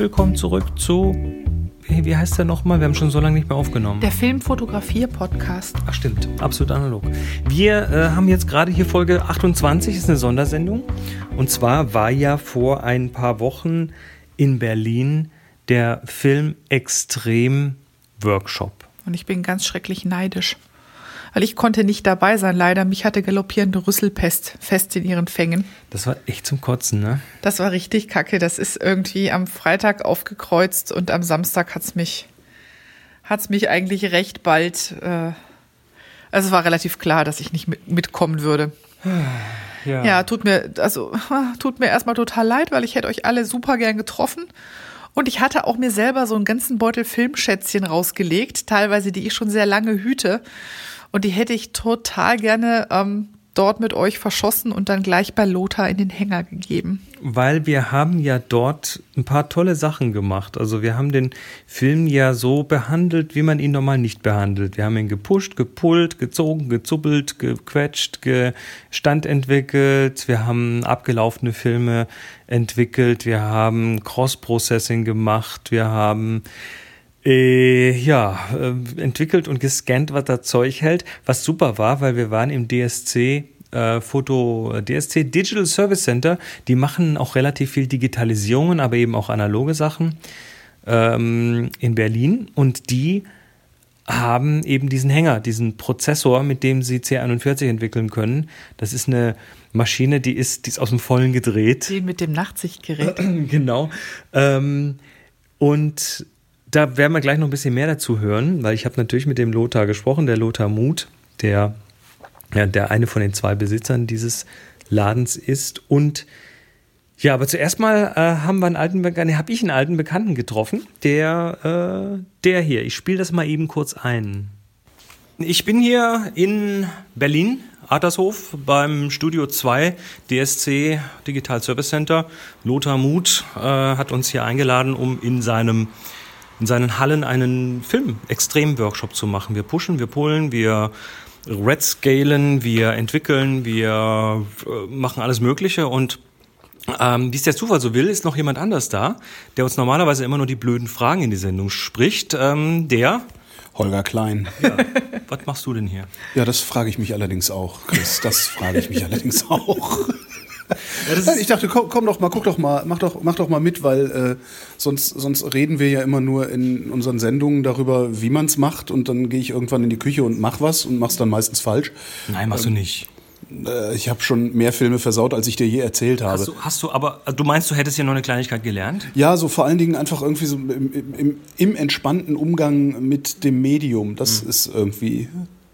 willkommen zurück zu. Wie, wie heißt der nochmal? Wir haben schon so lange nicht mehr aufgenommen. Der Filmfotografier-Podcast. Ach, stimmt. Absolut analog. Wir äh, haben jetzt gerade hier Folge 28, ist eine Sondersendung. Und zwar war ja vor ein paar Wochen in Berlin der Film Extrem Workshop. Und ich bin ganz schrecklich neidisch weil ich konnte nicht dabei sein, leider. Mich hatte galoppierende Rüsselpest fest in ihren Fängen. Das war echt zum Kotzen, ne? Das war richtig kacke. Das ist irgendwie am Freitag aufgekreuzt und am Samstag hat's mich, hat's mich eigentlich recht bald, äh, also es war relativ klar, dass ich nicht mit, mitkommen würde. Ja. ja, tut mir, also, tut mir erstmal total leid, weil ich hätte euch alle super gern getroffen. Und ich hatte auch mir selber so einen ganzen Beutel Filmschätzchen rausgelegt, teilweise die ich schon sehr lange hüte. Und die hätte ich total gerne ähm, dort mit euch verschossen und dann gleich bei Lothar in den Hänger gegeben. Weil wir haben ja dort ein paar tolle Sachen gemacht. Also wir haben den Film ja so behandelt, wie man ihn normal nicht behandelt. Wir haben ihn gepusht, gepullt, gezogen, gezuppelt, gequetscht, Stand entwickelt. Wir haben abgelaufene Filme entwickelt. Wir haben Cross-Processing gemacht. Wir haben äh, ja, äh, entwickelt und gescannt, was das Zeug hält, was super war, weil wir waren im DSC äh, Foto DSC Digital Service Center. Die machen auch relativ viel Digitalisierungen, aber eben auch analoge Sachen ähm, in Berlin und die haben eben diesen Hänger, diesen Prozessor, mit dem sie C41 entwickeln können. Das ist eine Maschine, die ist, die ist aus dem Vollen gedreht. Die mit dem Nachtsichtgerät. genau. Ähm, und da werden wir gleich noch ein bisschen mehr dazu hören, weil ich habe natürlich mit dem Lothar gesprochen, der Lothar Muth, der, ja, der eine von den zwei Besitzern dieses Ladens ist. Und ja, aber zuerst mal äh, haben wir einen alten Bekannten, habe ich einen alten Bekannten getroffen, der, äh, der hier. Ich spiele das mal eben kurz ein. Ich bin hier in Berlin, Adlershof, beim Studio 2 DSC Digital Service Center. Lothar Muth äh, hat uns hier eingeladen, um in seinem in seinen Hallen einen Film-Extrem-Workshop zu machen. Wir pushen, wir pullen, wir red scalen, wir entwickeln, wir äh, machen alles Mögliche und ähm, wie es der Zufall so will, ist noch jemand anders da, der uns normalerweise immer nur die blöden Fragen in die Sendung spricht. Ähm, der Holger Klein. Ja. Was machst du denn hier? Ja, das frage ich mich allerdings auch, Chris. Das frage ich mich allerdings auch. Ja, ich dachte, komm, komm, doch mal, guck doch mal, mach doch, mach doch mal mit, weil äh, sonst, sonst reden wir ja immer nur in unseren Sendungen darüber, wie man es macht und dann gehe ich irgendwann in die Küche und mach was und mach's dann meistens falsch. Nein, machst ähm, du nicht. Äh, ich habe schon mehr Filme versaut, als ich dir je erzählt habe. Hast du, hast du aber, du meinst, du hättest hier noch eine Kleinigkeit gelernt? Ja, so vor allen Dingen einfach irgendwie so im, im, im entspannten Umgang mit dem Medium. Das mhm. ist irgendwie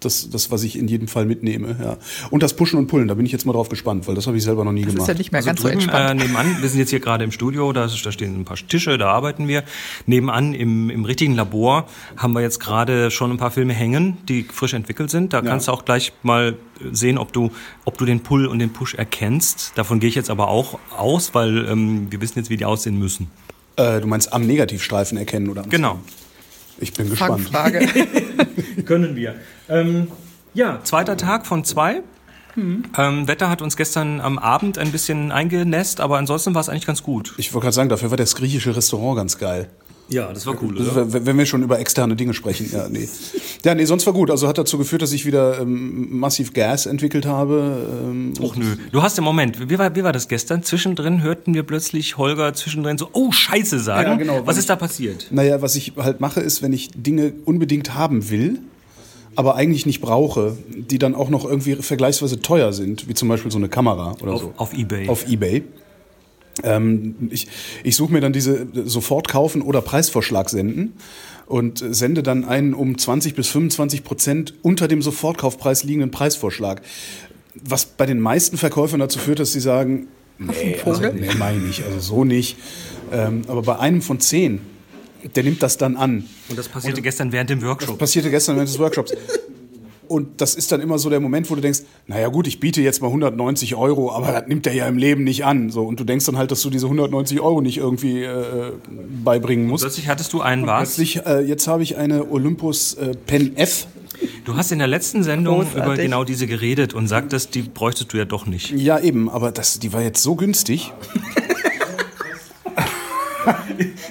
das, das, was ich in jedem Fall mitnehme. Ja. Und das Pushen und Pullen, da bin ich jetzt mal drauf gespannt, weil das habe ich selber noch nie das gemacht. Das ist ja nicht mehr also ganz drüben, so entspannt. Äh, nebenan, wir sind jetzt hier gerade im Studio, da, da, stehen ein paar Tische, da arbeiten wir. Nebenan im, im richtigen Labor haben wir jetzt gerade schon ein paar Filme hängen, die frisch entwickelt sind. Da ja. kannst du auch gleich mal sehen, ob du, ob du den Pull und den Push erkennst. Davon gehe ich jetzt aber auch aus, weil ähm, wir wissen jetzt, wie die aussehen müssen. Äh, du meinst am Negativstreifen erkennen oder? Genau. Film? Ich bin gespannt. Frage. Können wir. Ähm, ja, zweiter Tag von zwei. Mhm. Ähm, Wetter hat uns gestern am Abend ein bisschen eingenässt, aber ansonsten war es eigentlich ganz gut. Ich wollte gerade sagen, dafür war das griechische Restaurant ganz geil. Ja, das war cool, oder? Wenn wir schon über externe Dinge sprechen. Ja, nee. Ja, nee, sonst war gut. Also hat dazu geführt, dass ich wieder ähm, massiv Gas entwickelt habe. Ähm, Och nö. Du hast im Moment, wie war, wie war das gestern? Zwischendrin hörten wir plötzlich Holger zwischendrin so, oh Scheiße sagen. Ja, genau. Was ist da passiert? Naja, was ich halt mache, ist, wenn ich Dinge unbedingt haben will, aber eigentlich nicht brauche, die dann auch noch irgendwie vergleichsweise teuer sind, wie zum Beispiel so eine Kamera oder auf, so. Auf Ebay. Auf Ebay. Ähm, ich ich suche mir dann diese sofort kaufen oder Preisvorschlag senden und sende dann einen um 20 bis 25 Prozent unter dem Sofortkaufpreis liegenden Preisvorschlag. Was bei den meisten Verkäufern dazu führt, dass sie sagen, nee, also, nee meine ich, also so nicht. Ähm, aber bei einem von zehn der nimmt das dann an. Und das passierte und, gestern während dem Workshop. Das passierte gestern während des Workshops. Und das ist dann immer so der Moment, wo du denkst, naja gut, ich biete jetzt mal 190 Euro, aber das nimmt der ja im Leben nicht an. So, und du denkst dann halt, dass du diese 190 Euro nicht irgendwie äh, beibringen musst. Und plötzlich hattest du einen was? Plötzlich, äh, jetzt habe ich eine Olympus äh, Pen F. Du hast in der letzten Sendung Großartig. über genau diese geredet und sagtest, die bräuchtest du ja doch nicht. Ja, eben, aber das, die war jetzt so günstig.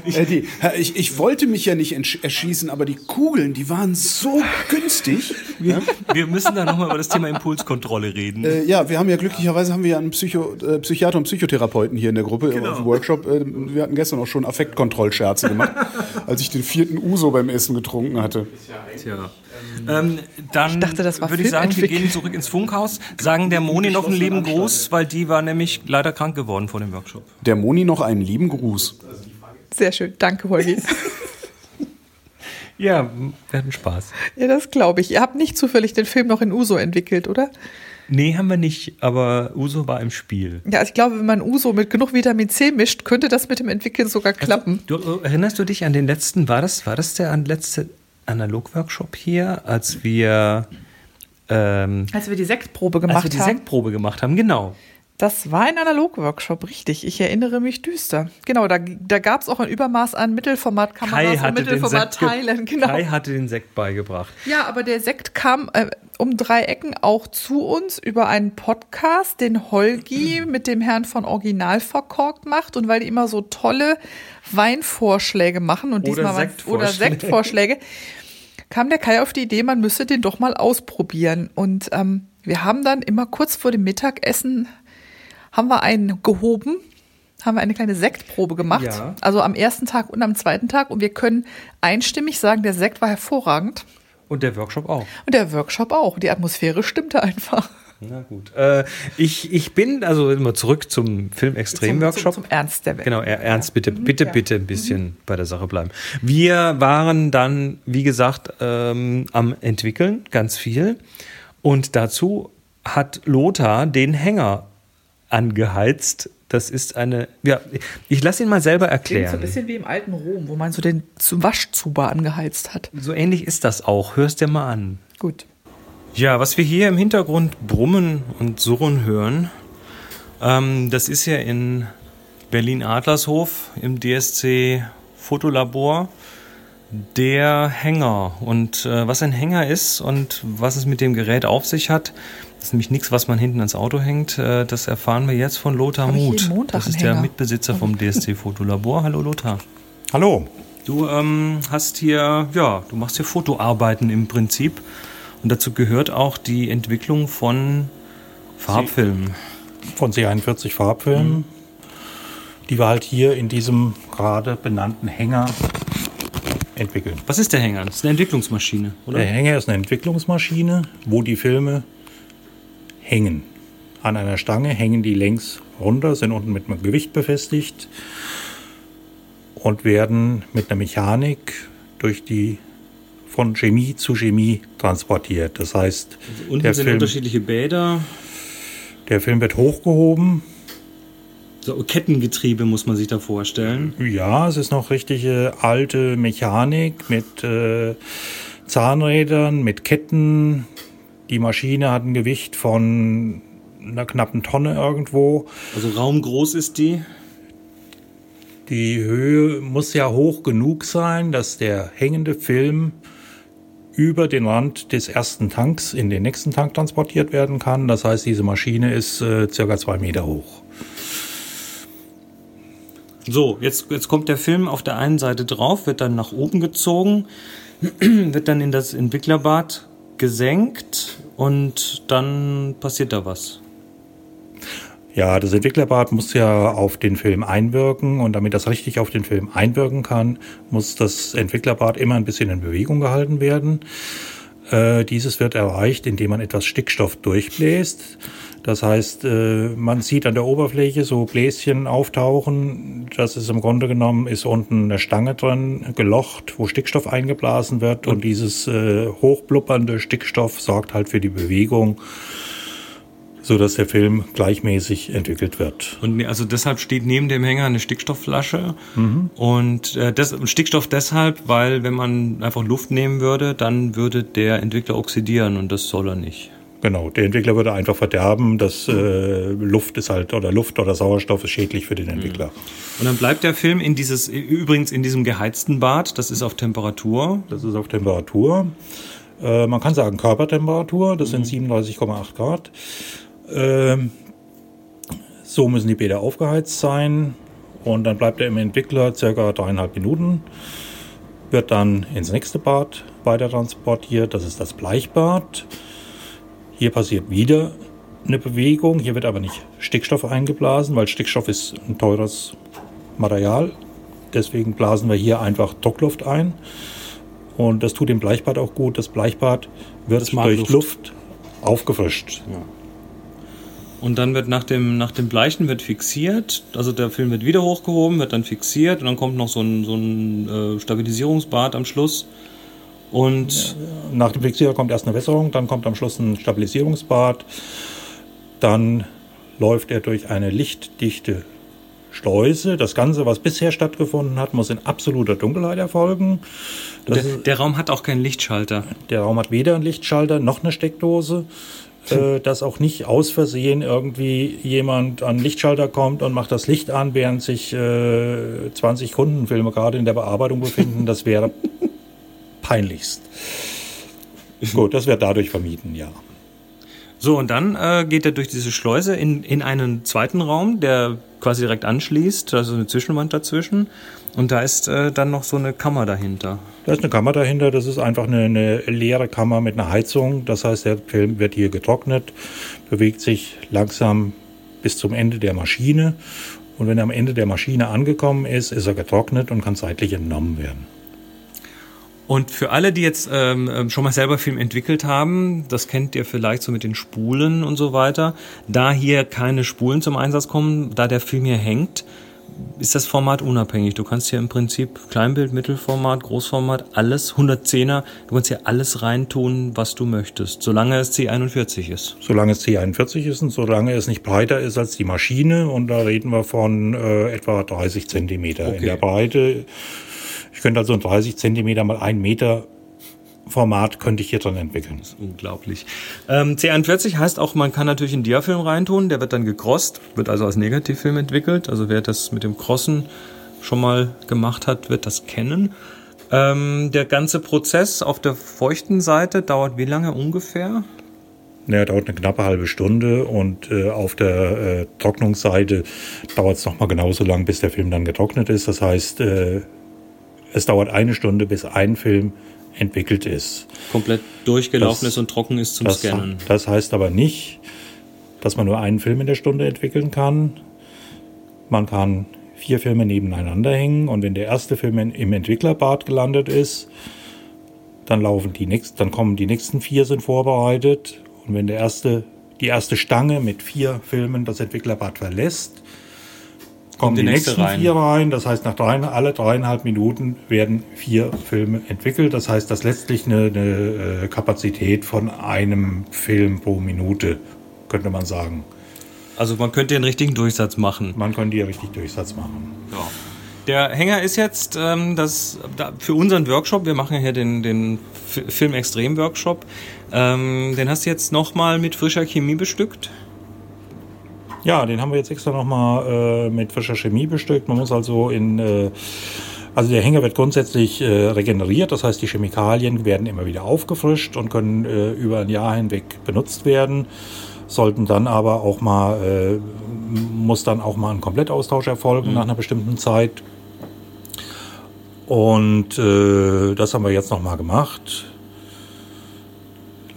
Eddie, ich, ich wollte mich ja nicht erschießen, aber die Kugeln, die waren so günstig. Wir, wir müssen da nochmal über das Thema Impulskontrolle reden. Äh, ja, wir haben ja glücklicherweise haben wir ja einen Psycho, äh, Psychiater und Psychotherapeuten hier in der Gruppe genau. auf dem Workshop. Äh, wir hatten gestern auch schon Affektkontrollscherze gemacht, als ich den vierten Uso beim Essen getrunken hatte. Tja. Ähm, dann ich dachte, das war würde ich sagen, wir gehen zurück ins Funkhaus, sagen der Moni noch einen lieben Gruß, weil die war nämlich leider krank geworden vor dem Workshop. Der Moni noch einen lieben Gruß. Sehr schön, danke Holgi. ja, wir hatten Spaß. Ja, das glaube ich. Ihr habt nicht zufällig den Film noch in Uso entwickelt, oder? Nee, haben wir nicht, aber Uso war im Spiel. Ja, also ich glaube, wenn man Uso mit genug Vitamin C mischt, könnte das mit dem Entwickeln sogar klappen. Also, du, erinnerst du dich an den letzten, war das, war das der letzte Analog-Workshop hier, als wir ähm, als wir die Sektprobe gemacht haben. Als wir die haben. Sektprobe gemacht haben, genau. Das war ein Analog-Workshop, richtig. Ich erinnere mich düster. Genau, da, da gab es auch ein Übermaß an Mittelformat-Kameras und Mittelformat-Teilen. Genau. Kai hatte den Sekt beigebracht. Ja, aber der Sekt kam äh, um drei Ecken auch zu uns über einen Podcast, den Holgi mit dem Herrn von Original verkorkt macht. Und weil die immer so tolle Weinvorschläge machen und oder diesmal Sektvorschläge. oder Sektvorschläge, kam der Kai auf die Idee, man müsse den doch mal ausprobieren. Und ähm, wir haben dann immer kurz vor dem Mittagessen haben wir einen gehoben, haben wir eine kleine Sektprobe gemacht. Ja. Also am ersten Tag und am zweiten Tag. Und wir können einstimmig sagen, der Sekt war hervorragend. Und der Workshop auch. Und der Workshop auch. Die Atmosphäre stimmte einfach. Na gut. Äh, ich, ich bin also immer zurück zum Film-Extrem-Workshop. Zum, zum, Ernst der Welt. Genau, Ernst, bitte, mhm, bitte, ja. bitte ein bisschen mhm. bei der Sache bleiben. Wir waren dann, wie gesagt, ähm, am entwickeln, ganz viel. Und dazu hat Lothar den Hänger angeheizt. Das ist eine, ja, ich lasse ihn mal selber erklären. so ein bisschen wie im alten Rom, wo man so den Waschzuber angeheizt hat. So ähnlich ist das auch. Hörst dir mal an. Gut. Ja, was wir hier im Hintergrund brummen und surren hören, ähm, das ist ja in Berlin-Adlershof im DSC Fotolabor der Hänger. Und äh, was ein Hänger ist und was es mit dem Gerät auf sich hat, das ist nämlich nichts, was man hinten ans Auto hängt. Äh, das erfahren wir jetzt von Lothar Muth. Das ist der Mitbesitzer vom DSC Fotolabor. Hallo Lothar. Hallo. Du ähm, hast hier, ja, du machst hier Fotoarbeiten im Prinzip. Und dazu gehört auch die Entwicklung von Farbfilmen. Von C41 Farbfilmen, mhm. die wir halt hier in diesem gerade benannten Hänger entwickeln. Was ist der Hänger? Das ist eine Entwicklungsmaschine, oder? Der Hänger ist eine Entwicklungsmaschine, wo die Filme hängen. An einer Stange hängen die längs runter, sind unten mit einem Gewicht befestigt und werden mit einer Mechanik durch die von Chemie zu Chemie transportiert. Das heißt, also unten sind Film, unterschiedliche Bäder. Der Film wird hochgehoben. So Kettengetriebe muss man sich da vorstellen. Ja, es ist noch richtige alte Mechanik mit äh, Zahnrädern, mit Ketten, die Maschine hat ein Gewicht von einer knappen Tonne irgendwo. Also raumgroß ist die? Die Höhe muss ja hoch genug sein, dass der hängende Film über den Rand des ersten Tanks in den nächsten Tank transportiert werden kann. Das heißt, diese Maschine ist äh, circa zwei Meter hoch. So, jetzt, jetzt kommt der Film auf der einen Seite drauf, wird dann nach oben gezogen, wird dann in das Entwicklerbad gesenkt und dann passiert da was. Ja, das Entwicklerbad muss ja auf den Film einwirken und damit das richtig auf den Film einwirken kann, muss das Entwicklerbad immer ein bisschen in Bewegung gehalten werden. Äh, dieses wird erreicht, indem man etwas Stickstoff durchbläst. Das heißt, äh, man sieht an der Oberfläche so Bläschen auftauchen. Das ist im Grunde genommen, ist unten eine Stange drin, gelocht, wo Stickstoff eingeblasen wird. Und dieses äh, hochblubbernde Stickstoff sorgt halt für die Bewegung so dass der Film gleichmäßig entwickelt wird. Und ne, also deshalb steht neben dem Hänger eine Stickstoffflasche mhm. und äh, das, Stickstoff deshalb, weil wenn man einfach Luft nehmen würde, dann würde der Entwickler oxidieren und das soll er nicht. Genau, der Entwickler würde einfach verderben. Das äh, Luft ist halt oder Luft oder Sauerstoff ist schädlich für den Entwickler. Und dann bleibt der Film in dieses übrigens in diesem geheizten Bad. Das ist auf Temperatur. Das ist auf Temperatur. Äh, man kann sagen Körpertemperatur. Das mhm. sind 37,8 Grad. Äh, so müssen die Bäder aufgeheizt sein. und dann bleibt er im Entwickler circa dreieinhalb Minuten, wird dann ins nächste Bad weiter transportiert, das ist das Bleichbad. Hier passiert wieder eine Bewegung, hier wird aber nicht Stickstoff eingeblasen, weil Stickstoff ist ein teures Material. Deswegen blasen wir hier einfach Druckluft ein. Und das tut dem Bleichbad auch gut. Das Bleichbad wird Das durch Luft. Luft, aufgefrischt. Und dann wird nach dem, nach dem Bleichen wird fixiert, also der Film wird wieder hochgehoben, wird dann fixiert und dann kommt noch so ein, so ein äh, Stabilisierungsbad am Schluss. Und Nach dem Fixierer kommt erst eine Wässerung, dann kommt am Schluss ein Stabilisierungsbad. Dann läuft er durch eine lichtdichte Schleuse. Das Ganze, was bisher stattgefunden hat, muss in absoluter Dunkelheit erfolgen. Der, der Raum hat auch keinen Lichtschalter. der Raum hat weder einen Lichtschalter noch eine Steckdose. Äh, dass auch nicht aus Versehen irgendwie jemand an den Lichtschalter kommt und macht das Licht an, während sich äh, 20 Kundenfilme gerade in der Bearbeitung befinden. Das wäre peinlichst. Gut, das wird dadurch vermieden, ja. So, und dann äh, geht er durch diese Schleuse in, in einen zweiten Raum, der quasi direkt anschließt, also eine Zwischenwand dazwischen. Und da ist äh, dann noch so eine Kammer dahinter. Da ist eine Kammer dahinter, das ist einfach eine, eine leere Kammer mit einer Heizung. Das heißt, der Film wird hier getrocknet, bewegt sich langsam bis zum Ende der Maschine. Und wenn er am Ende der Maschine angekommen ist, ist er getrocknet und kann seitlich entnommen werden. Und für alle, die jetzt ähm, ähm, schon mal selber Film entwickelt haben, das kennt ihr vielleicht so mit den Spulen und so weiter. Da hier keine Spulen zum Einsatz kommen, da der Film hier hängt, ist das Format unabhängig. Du kannst hier im Prinzip Kleinbild, Mittelformat, Großformat, alles 110er, du kannst hier alles reintun, was du möchtest, solange es C41 ist. Solange es C41 ist und solange es nicht breiter ist als die Maschine. Und da reden wir von äh, etwa 30 Zentimeter in Okay. der Breite. Ich könnte also ein 30 Zentimeter mal 1 Meter Format könnte ich hier dran entwickeln. Unglaublich. Ähm, C41 heißt auch, man kann natürlich einen Diafilm reintun, der wird dann gecrossed, wird also als Negativfilm entwickelt. Also wer das mit dem Crossen schon mal gemacht hat, wird das kennen. Ähm, der ganze Prozess auf der feuchten Seite dauert wie lange ungefähr? Naja, dauert eine knappe halbe Stunde und äh, auf der äh, Trocknungsseite dauert es nochmal genauso lang, bis der Film dann getrocknet ist. Das heißt, äh, es dauert eine Stunde, bis ein Film entwickelt ist. Komplett durchgelaufen Das- ist und trocken ist zum Das, Scannen. das heißt aber nicht, dass man nur einen Film in der Stunde entwickeln kann. Man kann vier Filme nebeneinander hängen und wenn der erste Film im Entwicklerbad gelandet ist, dann laufen die nächsten, dann kommen die nächsten vier sind vorbereitet und wenn der erste die erste Stange mit vier Filmen das Entwicklerbad verlässt, kommen die die, nächste nächsten rein. vier rein. Das heißt, nach drei, alle dreieinhalb Minuten werden vier Filme entwickelt. Das heißt, das letztlich eine, eine äh, Kapazität von einem Film pro Minute, könnte man sagen. Also man könnte den richtigen Durchsatz machen. Man könnte hier richtig Durchsatz machen. Der Hänger ist jetzt ähm, das da, für unseren Workshop. Wir machen ja hier den, den F- Film Extrem Workshop. Ähm, den hast du jetzt nochmal mit frischer Chemie bestückt. Ja, den haben wir jetzt extra nochmal äh, mit frischer Chemie bestückt. Man muss also in, äh, also der Hänger wird grundsätzlich äh, regeneriert, das heißt die Chemikalien werden immer wieder aufgefrischt und können äh, über ein Jahr hinweg benutzt werden. Sollten dann aber auch mal, äh, muss dann auch mal ein Komplettaustausch erfolgen nach einer bestimmten Zeit. Und äh, das haben wir jetzt nochmal gemacht.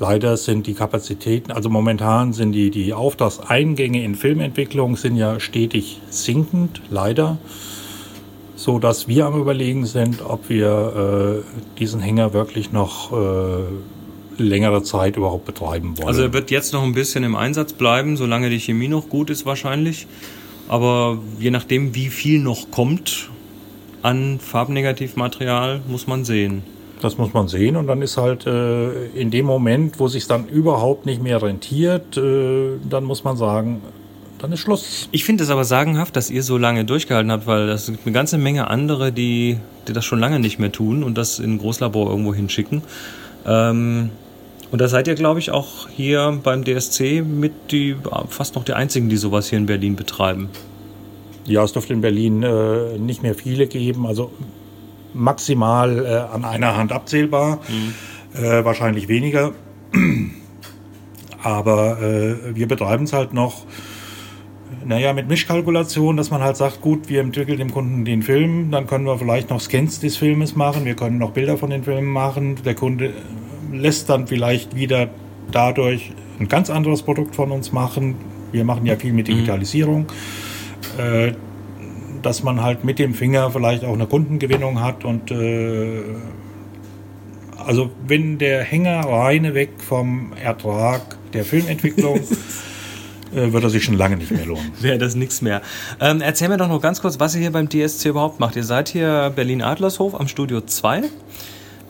Leider sind die Kapazitäten, also momentan sind die, die Auftragseingänge in Filmentwicklung sind ja stetig sinkend, leider. So dass wir am überlegen sind, ob wir äh, diesen Hänger wirklich noch äh, längere Zeit überhaupt betreiben wollen. Also er wird jetzt noch ein bisschen im Einsatz bleiben, solange die Chemie noch gut ist wahrscheinlich. Aber je nachdem, wie viel noch kommt an Farbnegativmaterial, muss man sehen. Das muss man sehen und dann ist halt äh, in dem Moment, wo sich dann überhaupt nicht mehr rentiert, äh, dann muss man sagen, dann ist Schluss. Ich finde es aber sagenhaft, dass ihr so lange durchgehalten habt, weil das gibt eine ganze Menge andere, die, die das schon lange nicht mehr tun und das in ein Großlabor irgendwo hinschicken. Ähm, und da seid ihr, glaube ich, auch hier beim DSC mit die fast noch die einzigen, die sowas hier in Berlin betreiben. Ja, es dürfte in Berlin äh, nicht mehr viele geben, also maximal äh, an einer Hand abzählbar, äh, wahrscheinlich weniger. Aber äh, wir betreiben es halt noch. naja, mit Mischkalkulation, dass man halt sagt, gut, wir entwickeln dem Kunden den Film, dann können wir vielleicht noch Scans des Filmes machen, wir können noch Bilder von den Filmen machen. Der Kunde lässt dann vielleicht wieder dadurch ein ganz anderes Produkt von uns machen. Wir machen ja viel mit Digitalisierung. Mhm. Äh, dass man halt mit dem Finger vielleicht auch eine Kundengewinnung hat und äh, also wenn der Hänger reine weg vom Ertrag der Filmentwicklung äh, wird er sich schon lange nicht mehr lohnen. Wäre das nichts mehr. Ähm, erzähl mir doch noch ganz kurz, was ihr hier beim DSC überhaupt macht. Ihr seid hier Berlin-Adlershof am Studio 2.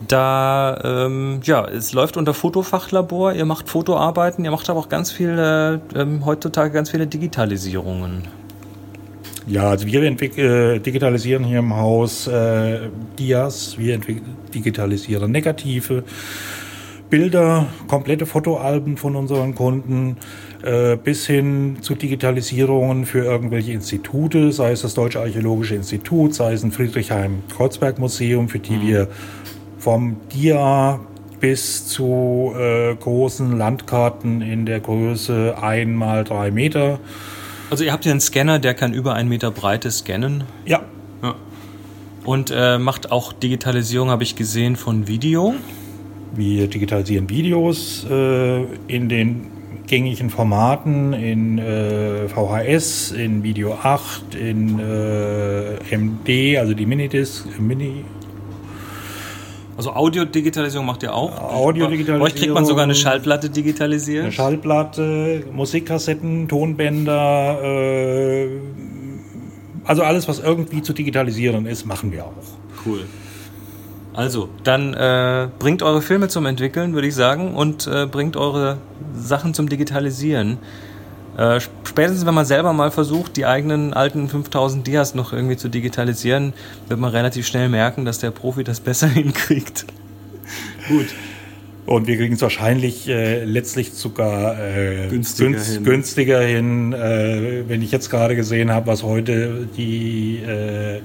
Da, ähm, ja, es läuft unter Fotofachlabor, ihr macht Fotoarbeiten, ihr macht aber auch ganz viele, ähm, heutzutage ganz viele Digitalisierungen. Ja, also wir äh, digitalisieren hier im Haus äh, Dias, wir digitalisieren Negative, Bilder, komplette Fotoalben von unseren Kunden, äh, bis hin zu Digitalisierungen für irgendwelche Institute, sei es das Deutsche Archäologische Institut, sei es ein Friedrichshain-Kreuzberg-Museum, für die mhm. wir vom Dia bis zu äh, großen Landkarten in der Größe einmal drei Meter. Also ihr habt ja einen Scanner, der kann über einen Meter Breite scannen. Ja. ja. Und äh, macht auch Digitalisierung, habe ich gesehen, von Video. Wir digitalisieren Videos äh, in den gängigen Formaten, in äh, VHS, in Video 8, in äh, MD, also die Minidisc, Mini also Audio-Digitalisierung macht ihr auch? Audio-Digitalisierung. Euch kriegt man sogar eine Schallplatte digitalisiert? Eine Schallplatte, Musikkassetten, Tonbänder, äh, also alles, was irgendwie zu digitalisieren ist, machen wir auch. Cool. Also, dann äh, bringt eure Filme zum Entwickeln, würde ich sagen, und äh, bringt eure Sachen zum Digitalisieren. Äh, spätestens, wenn man selber mal versucht, die eigenen alten 5000 Dias noch irgendwie zu digitalisieren, wird man relativ schnell merken, dass der Profi das besser hinkriegt. Gut. Und wir kriegen es wahrscheinlich äh, letztlich sogar äh, günstiger, günst, hin. günstiger hin. Äh, wenn ich jetzt gerade gesehen habe, was heute die äh,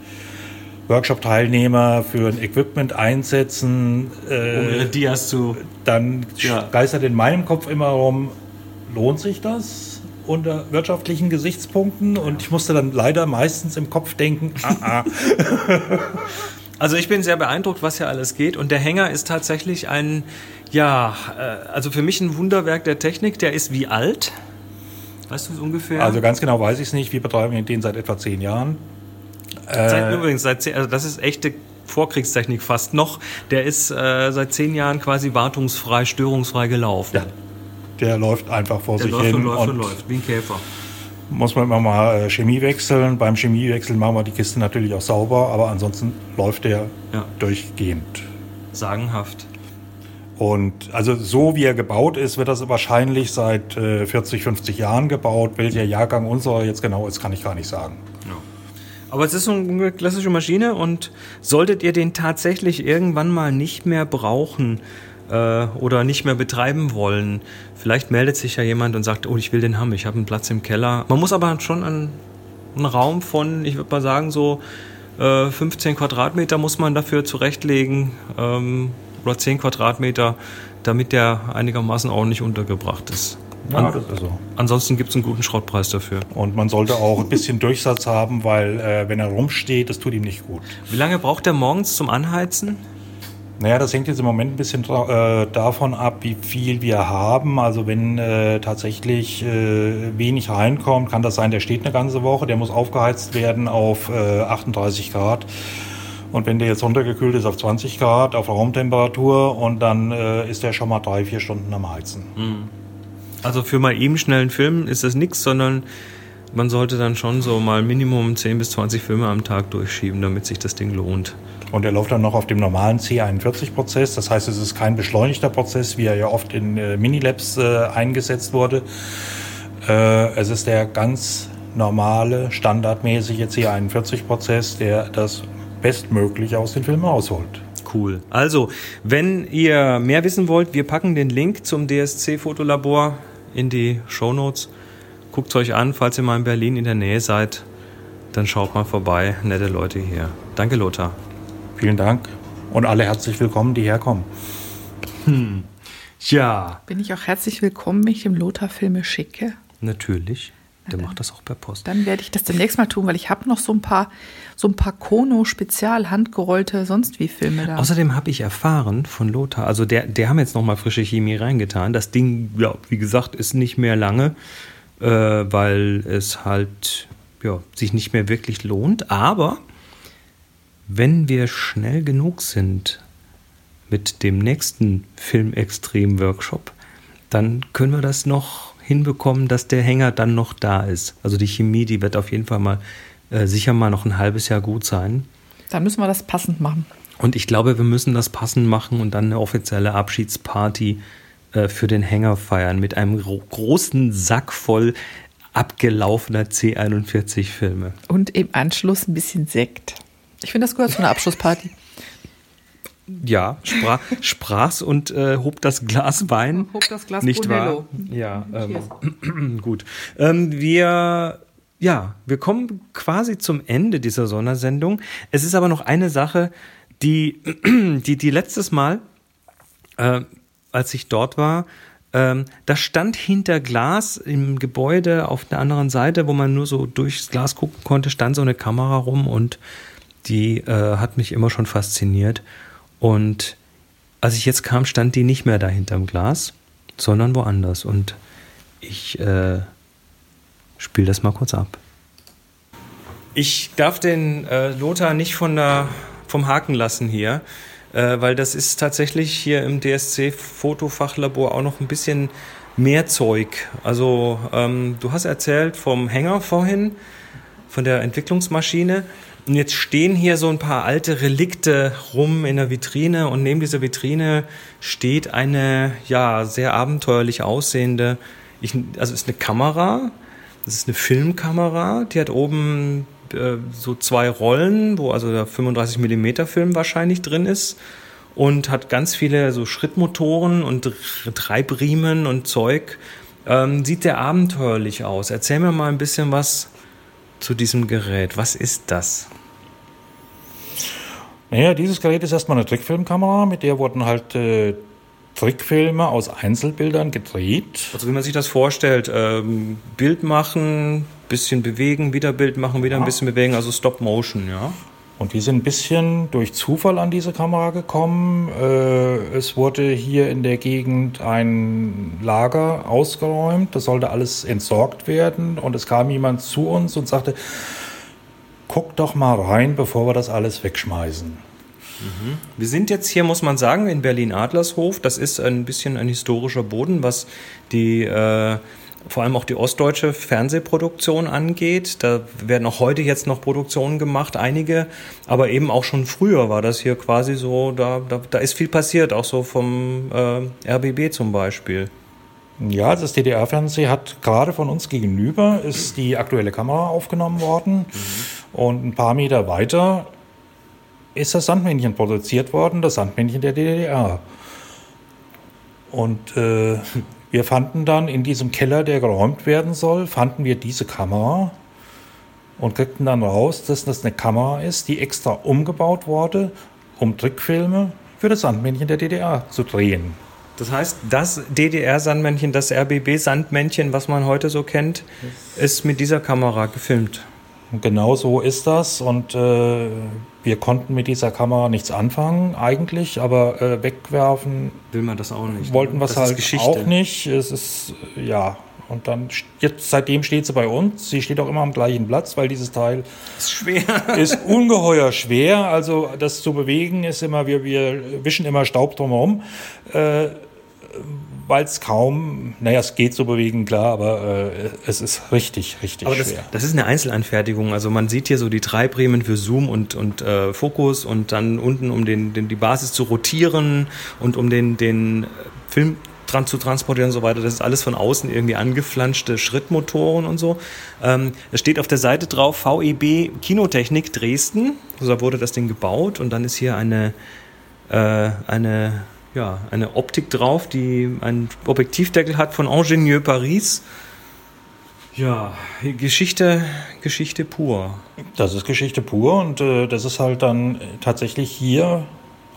Workshop-Teilnehmer für ein Equipment einsetzen, um ihre Dias zu. Dann ja. geistert in meinem Kopf immer rum, lohnt sich das? Unter wirtschaftlichen Gesichtspunkten und ich musste dann leider meistens im Kopf denken, ah, ah. Also ich bin sehr beeindruckt, was hier alles geht und der Hänger ist tatsächlich ein, ja, äh, also für mich ein Wunderwerk der Technik. Der ist wie alt? Weißt du es ungefähr? Also ganz genau weiß ich es nicht. Wir betreiben den seit etwa zehn Jahren. Seit, äh, übrigens, seit zehn, also das ist echte Vorkriegstechnik fast noch. Der ist äh, seit zehn Jahren quasi wartungsfrei, störungsfrei gelaufen. Ja. Der läuft einfach vor der sich läuft hin. Und läuft und läuft, wie ein Käfer. Muss man immer mal äh, Chemie wechseln. Beim Chemiewechseln machen wir die Kiste natürlich auch sauber, aber ansonsten läuft der ja. durchgehend. Sagenhaft. Und also so wie er gebaut ist, wird das wahrscheinlich seit äh, 40, 50 Jahren gebaut. Welcher Jahrgang unserer jetzt genau ist, kann ich gar nicht sagen. Ja. Aber es ist so eine klassische Maschine und solltet ihr den tatsächlich irgendwann mal nicht mehr brauchen, äh, oder nicht mehr betreiben wollen. Vielleicht meldet sich ja jemand und sagt, oh, ich will den haben, ich habe einen Platz im Keller. Man muss aber schon einen, einen Raum von, ich würde mal sagen, so äh, 15 Quadratmeter muss man dafür zurechtlegen ähm, oder 10 Quadratmeter, damit der einigermaßen ordentlich untergebracht ist. Ja, ist so. Ansonsten gibt es einen guten Schrottpreis dafür. Und man sollte auch ein bisschen Durchsatz haben, weil äh, wenn er rumsteht, das tut ihm nicht gut. Wie lange braucht er morgens zum Anheizen? Naja, das hängt jetzt im Moment ein bisschen äh, davon ab, wie viel wir haben. Also wenn äh, tatsächlich äh, wenig reinkommt, kann das sein, der steht eine ganze Woche, der muss aufgeheizt werden auf 38 äh, Grad. Und wenn der jetzt runtergekühlt ist auf 20 Grad, auf Raumtemperatur, und dann äh, ist der schon mal drei, vier Stunden am Heizen. Mhm. Also für mal eben schnellen Film ist das nichts, sondern man sollte dann schon so mal Minimum 10 bis 20 Filme am Tag durchschieben, damit sich das Ding lohnt. Und er läuft dann noch auf dem normalen C41-Prozess. Das heißt, es ist kein beschleunigter Prozess, wie er ja oft in äh, Minilabs äh, eingesetzt wurde. Äh, es ist der ganz normale, standardmäßige C41-Prozess, der das bestmöglich aus den Filmen rausholt. Cool. Also, wenn ihr mehr wissen wollt, wir packen den Link zum DSC-Fotolabor in die Show Notes. Guckt es euch an, falls ihr mal in Berlin in der Nähe seid, dann schaut mal vorbei. Nette Leute hier. Danke, Lothar. Vielen Dank und alle herzlich willkommen, die herkommen. Hm. Ja. Bin ich auch herzlich willkommen, wenn ich dem Lothar Filme schicke? Natürlich. Der macht das auch per Post. Dann werde ich das demnächst mal tun, weil ich habe noch so ein paar, so ein paar Kono-Spezial handgerollte sonst wie Filme da. Außerdem habe ich erfahren von Lothar, also der, der haben jetzt nochmal frische Chemie reingetan. Das Ding, ja, wie gesagt, ist nicht mehr lange, äh, weil es halt ja, sich nicht mehr wirklich lohnt. Aber wenn wir schnell genug sind mit dem nächsten Filmextrem-Workshop, dann können wir das noch hinbekommen, dass der Hänger dann noch da ist. Also die Chemie, die wird auf jeden Fall mal äh, sicher mal noch ein halbes Jahr gut sein. Dann müssen wir das passend machen. Und ich glaube, wir müssen das passend machen und dann eine offizielle Abschiedsparty äh, für den Hänger feiern mit einem gro großen Sack voll abgelaufener C41-Filme. Und im Anschluss ein bisschen Sekt. Ich finde, das gehört zu einer Abschlussparty. Ja, sprach, sprach's und äh, hob das Glas Wein. Hob das Glas Nicht Brunello. wahr? Ja, ähm, gut. Ähm, wir, ja, wir kommen quasi zum Ende dieser Sondersendung. Es ist aber noch eine Sache, die, die, die letztes Mal, äh, als ich dort war, ähm, da stand hinter Glas im Gebäude auf der anderen Seite, wo man nur so durchs Glas gucken konnte, stand so eine Kamera rum und die äh, hat mich immer schon fasziniert. Und als ich jetzt kam, stand die nicht mehr da hinterm Glas, sondern woanders. Und ich äh, spiele das mal kurz ab. Ich darf den äh, Lothar nicht von der, vom Haken lassen hier, äh, weil das ist tatsächlich hier im DSC-Fotofachlabor auch noch ein bisschen mehr Zeug. Also ähm, du hast erzählt vom Hänger vorhin, von der Entwicklungsmaschine. Und jetzt stehen hier so ein paar alte Relikte rum in der Vitrine und neben dieser Vitrine steht eine ja sehr abenteuerlich aussehende, ich, also ist eine Kamera, das ist eine Filmkamera, die hat oben äh, so zwei Rollen, wo also der 35 mm Film wahrscheinlich drin ist und hat ganz viele so Schrittmotoren und Treibriemen und Zeug. Ähm, sieht der abenteuerlich aus. Erzähl mir mal ein bisschen was zu diesem Gerät. Was ist das? Naja, dieses Gerät ist erstmal eine Trickfilmkamera, mit der wurden halt äh, Trickfilme aus Einzelbildern gedreht. Also wie man sich das vorstellt, ähm, Bild machen, bisschen bewegen, wieder Bild machen, wieder ein bisschen bewegen, also Stop Motion, ja. Und die sind ein bisschen durch Zufall an diese Kamera gekommen. Äh, es wurde hier in der Gegend ein Lager ausgeräumt, das sollte alles entsorgt werden. Und es kam jemand zu uns und sagte, guck doch mal rein, bevor wir das alles wegschmeißen. Wir sind jetzt hier, muss man sagen, in Berlin-Adlershof. Das ist ein bisschen ein historischer Boden, was die, äh, vor allem auch die ostdeutsche Fernsehproduktion angeht. Da werden auch heute jetzt noch Produktionen gemacht, einige, aber eben auch schon früher war das hier quasi so, da, da, da ist viel passiert, auch so vom äh, RBB zum Beispiel. Ja, das DDR-Fernsehen hat gerade von uns gegenüber ist die aktuelle Kamera aufgenommen worden. Und ein paar Meter weiter ist das Sandmännchen produziert worden, das Sandmännchen der DDR. Und äh, wir fanden dann in diesem Keller, der geräumt werden soll, fanden wir diese Kamera und kriegten dann raus, dass das eine Kamera ist, die extra umgebaut wurde, um Trickfilme für das Sandmännchen der DDR zu drehen. Das heißt, das DDR-Sandmännchen, das RBB-Sandmännchen, was man heute so kennt, ist mit dieser Kamera gefilmt. Genau so ist das. Und äh, wir konnten mit dieser Kamera nichts anfangen, eigentlich, aber äh, wegwerfen Will man das auch nicht. wollten wir es halt auch nicht. Es ist, ja. Und dann, jetzt, seitdem steht sie bei uns. Sie steht auch immer am gleichen Platz, weil dieses Teil ist schwer. ist ungeheuer schwer. Also das zu bewegen ist immer, wir, wir wischen immer Staub drumherum, äh, weil es kaum, naja, es geht zu bewegen, klar, aber äh, es ist richtig, richtig Aber das, schwer. das ist eine Einzelanfertigung. Also man sieht hier so die Treibriemen für Zoom und, und äh, Fokus und dann unten, um den, den, die Basis zu rotieren und um den, den Film dran zu transportieren und so weiter. Das ist alles von außen irgendwie angeflanschte Schrittmotoren und so. Ähm, es steht auf der Seite drauf VEB Kinotechnik Dresden. Also da wurde das Ding gebaut und dann ist hier eine, äh, eine, ja, eine Optik drauf, die einen Objektivdeckel hat von Ingenieur Paris. Ja, Geschichte, Geschichte pur. Das ist Geschichte pur und äh, das ist halt dann tatsächlich hier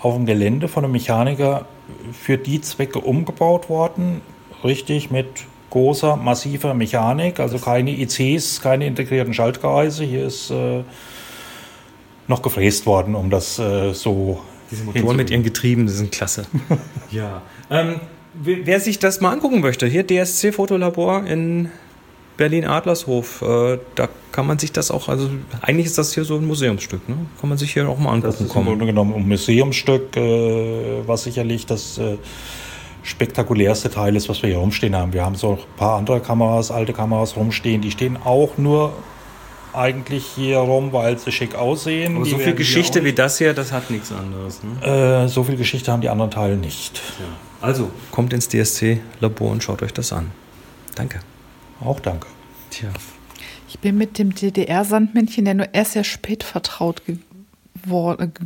auf dem Gelände von einem Mechaniker für die Zwecke umgebaut worden. Richtig mit großer, massiver Mechanik, also keine ICs, keine integrierten Schaltkreise. Hier ist äh, noch gefräst worden, um das äh, so. Diese Motoren mit ihren Getrieben, die sind klasse. ja. Ähm, wer sich das mal angucken möchte, hier DSC Fotolabor in Berlin-Adlershof, äh, da kann man sich das auch, also eigentlich ist das hier so ein Museumsstück, ne? Kann man sich hier auch mal angucken. Das ist kommen. im Grunde genommen ein Museumsstück, äh, was sicherlich das äh, spektakulärste Teil ist, was wir hier rumstehen haben. Wir haben so ein paar andere Kameras, alte Kameras rumstehen, die stehen auch nur eigentlich hier rum, weil sie schick aussehen. Aber die so viel Geschichte wie das hier, das hat nichts anderes. Ne? Äh, so viel Geschichte haben die anderen Teile nicht. Ja. Also, kommt ins DSC-Labor und schaut euch das an. Danke. Auch danke. Tja. Ich bin mit dem DDR-Sandmännchen ja nur erst sehr spät vertraut ge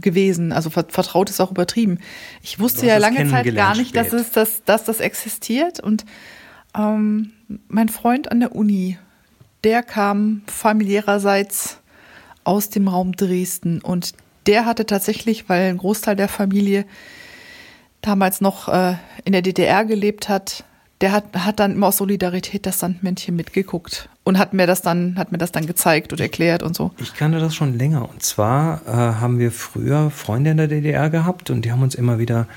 gewesen. Also vertraut ist auch übertrieben. Ich wusste ja lange Zeit gar nicht, dass, es, dass, dass das existiert. Und ähm, mein Freund an der Uni, der kam familiärerseits aus dem Raum Dresden und der hatte tatsächlich, weil ein Großteil der Familie damals noch äh, in der DDR gelebt hat, der hat, hat dann immer aus Solidarität das Sandmännchen mitgeguckt und hat mir das dann, hat mir das dann gezeigt und erklärt und so. Ich kannte das schon länger. Und zwar äh, haben wir früher Freunde in der DDR gehabt und die haben uns immer wieder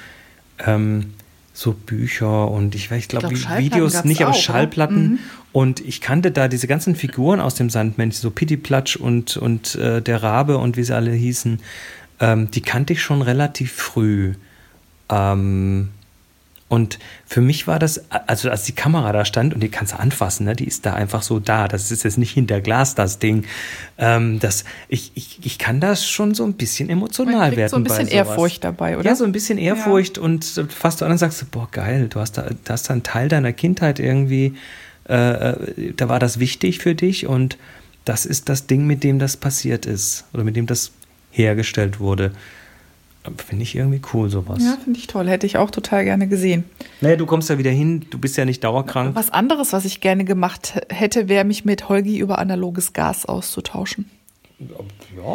ähm, so Bücher und ich, ich glaube, glaub, Videos nicht, aber auch, Schallplatten. Mhm. Und ich kannte da diese ganzen Figuren aus dem Sandmännchen, so Pittiplatsch und, und äh, der Rabe und wie sie alle hießen, ähm, die kannte ich schon relativ früh. Ähm, und für mich war das, also als die Kamera da stand und die kannst du anfassen, ne, die ist da einfach so da. Das ist jetzt nicht hinter Glas das Ding. Ähm, das, ich, ich, ich kann das schon so ein bisschen emotional werden. So ein bisschen Ehrfurcht dabei, oder? Ja, so ein bisschen Ehrfurcht ja. und fast du an und sagst, boah, geil, du hast da, da hast da einen Teil deiner Kindheit irgendwie, äh, äh, da war das wichtig für dich und das ist das Ding, mit dem das passiert ist oder mit dem das hergestellt wurde. Finde ich irgendwie cool, sowas. Ja, finde ich toll. Hätte ich auch total gerne gesehen. Naja, du kommst ja wieder hin, du bist ja nicht dauerkrank. Was anderes, was ich gerne gemacht hätte, wäre mich mit Holgi über analoges Gas auszutauschen. Ja,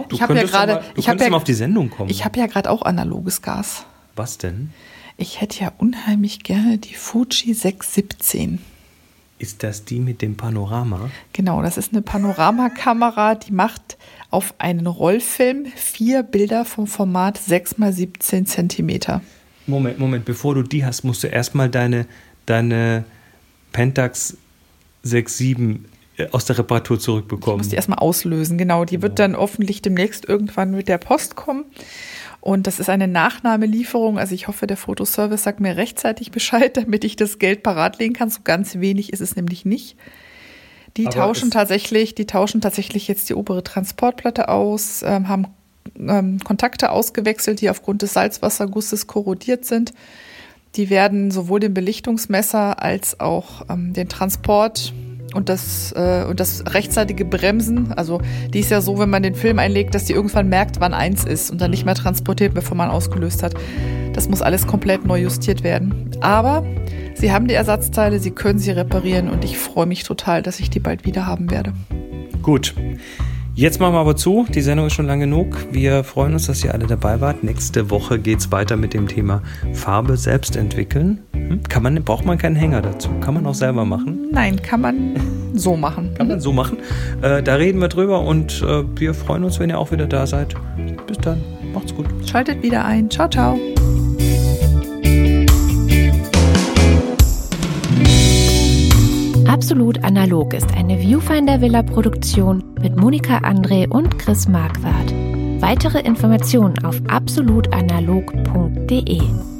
du ich habe ja gerade, ich habe ja, auf die Sendung kommen. Ich habe ja gerade auch analoges Gas. Was denn? Ich hätte ja unheimlich gerne die Fuji 617. Ist das die mit dem Panorama? Genau, das ist eine Panoramakamera, die macht auf einen Rollfilm vier Bilder vom Format 6 x 17 Zentimeter. Moment, Moment, bevor du die hast, musst du erstmal deine, deine Pentax 6.7 äh, aus der Reparatur zurückbekommen. Ich muss die erstmal auslösen, genau. Die wird dann hoffentlich demnächst irgendwann mit der Post kommen. Und das ist eine Nachnahmelieferung. Also ich hoffe, der Fotoservice sagt mir rechtzeitig Bescheid, damit ich das Geld parat legen kann. So ganz wenig ist es nämlich nicht. Die Aber tauschen tatsächlich, die tauschen tatsächlich jetzt die obere Transportplatte aus, ähm, haben ähm, Kontakte ausgewechselt, die aufgrund des Salzwassergusses korrodiert sind. Die werden sowohl den Belichtungsmesser als auch ähm, den Transport und das, äh, und das rechtzeitige Bremsen, also die ist ja so, wenn man den Film einlegt, dass die irgendwann merkt, wann eins ist und dann nicht mehr transportiert, bevor man ausgelöst hat. Das muss alles komplett neu justiert werden. Aber sie haben die Ersatzteile, sie können sie reparieren und ich freue mich total, dass ich die bald wieder haben werde. Gut. Jetzt machen wir aber zu. Die Sendung ist schon lang genug. Wir freuen uns, dass ihr alle dabei wart. Nächste Woche geht es weiter mit dem Thema Farbe selbst entwickeln. Hm? Kann man, braucht man keinen Hänger dazu? Kann man auch selber machen? Nein, kann man so machen. kann man so machen. Äh, da reden wir drüber und äh, wir freuen uns, wenn ihr auch wieder da seid. Bis dann. Macht's gut. Schaltet wieder ein. Ciao, ciao. Absolut Analog ist eine Viewfinder Villa Produktion mit Monika André und Chris Marquardt. Weitere Informationen auf absolutanalog.de.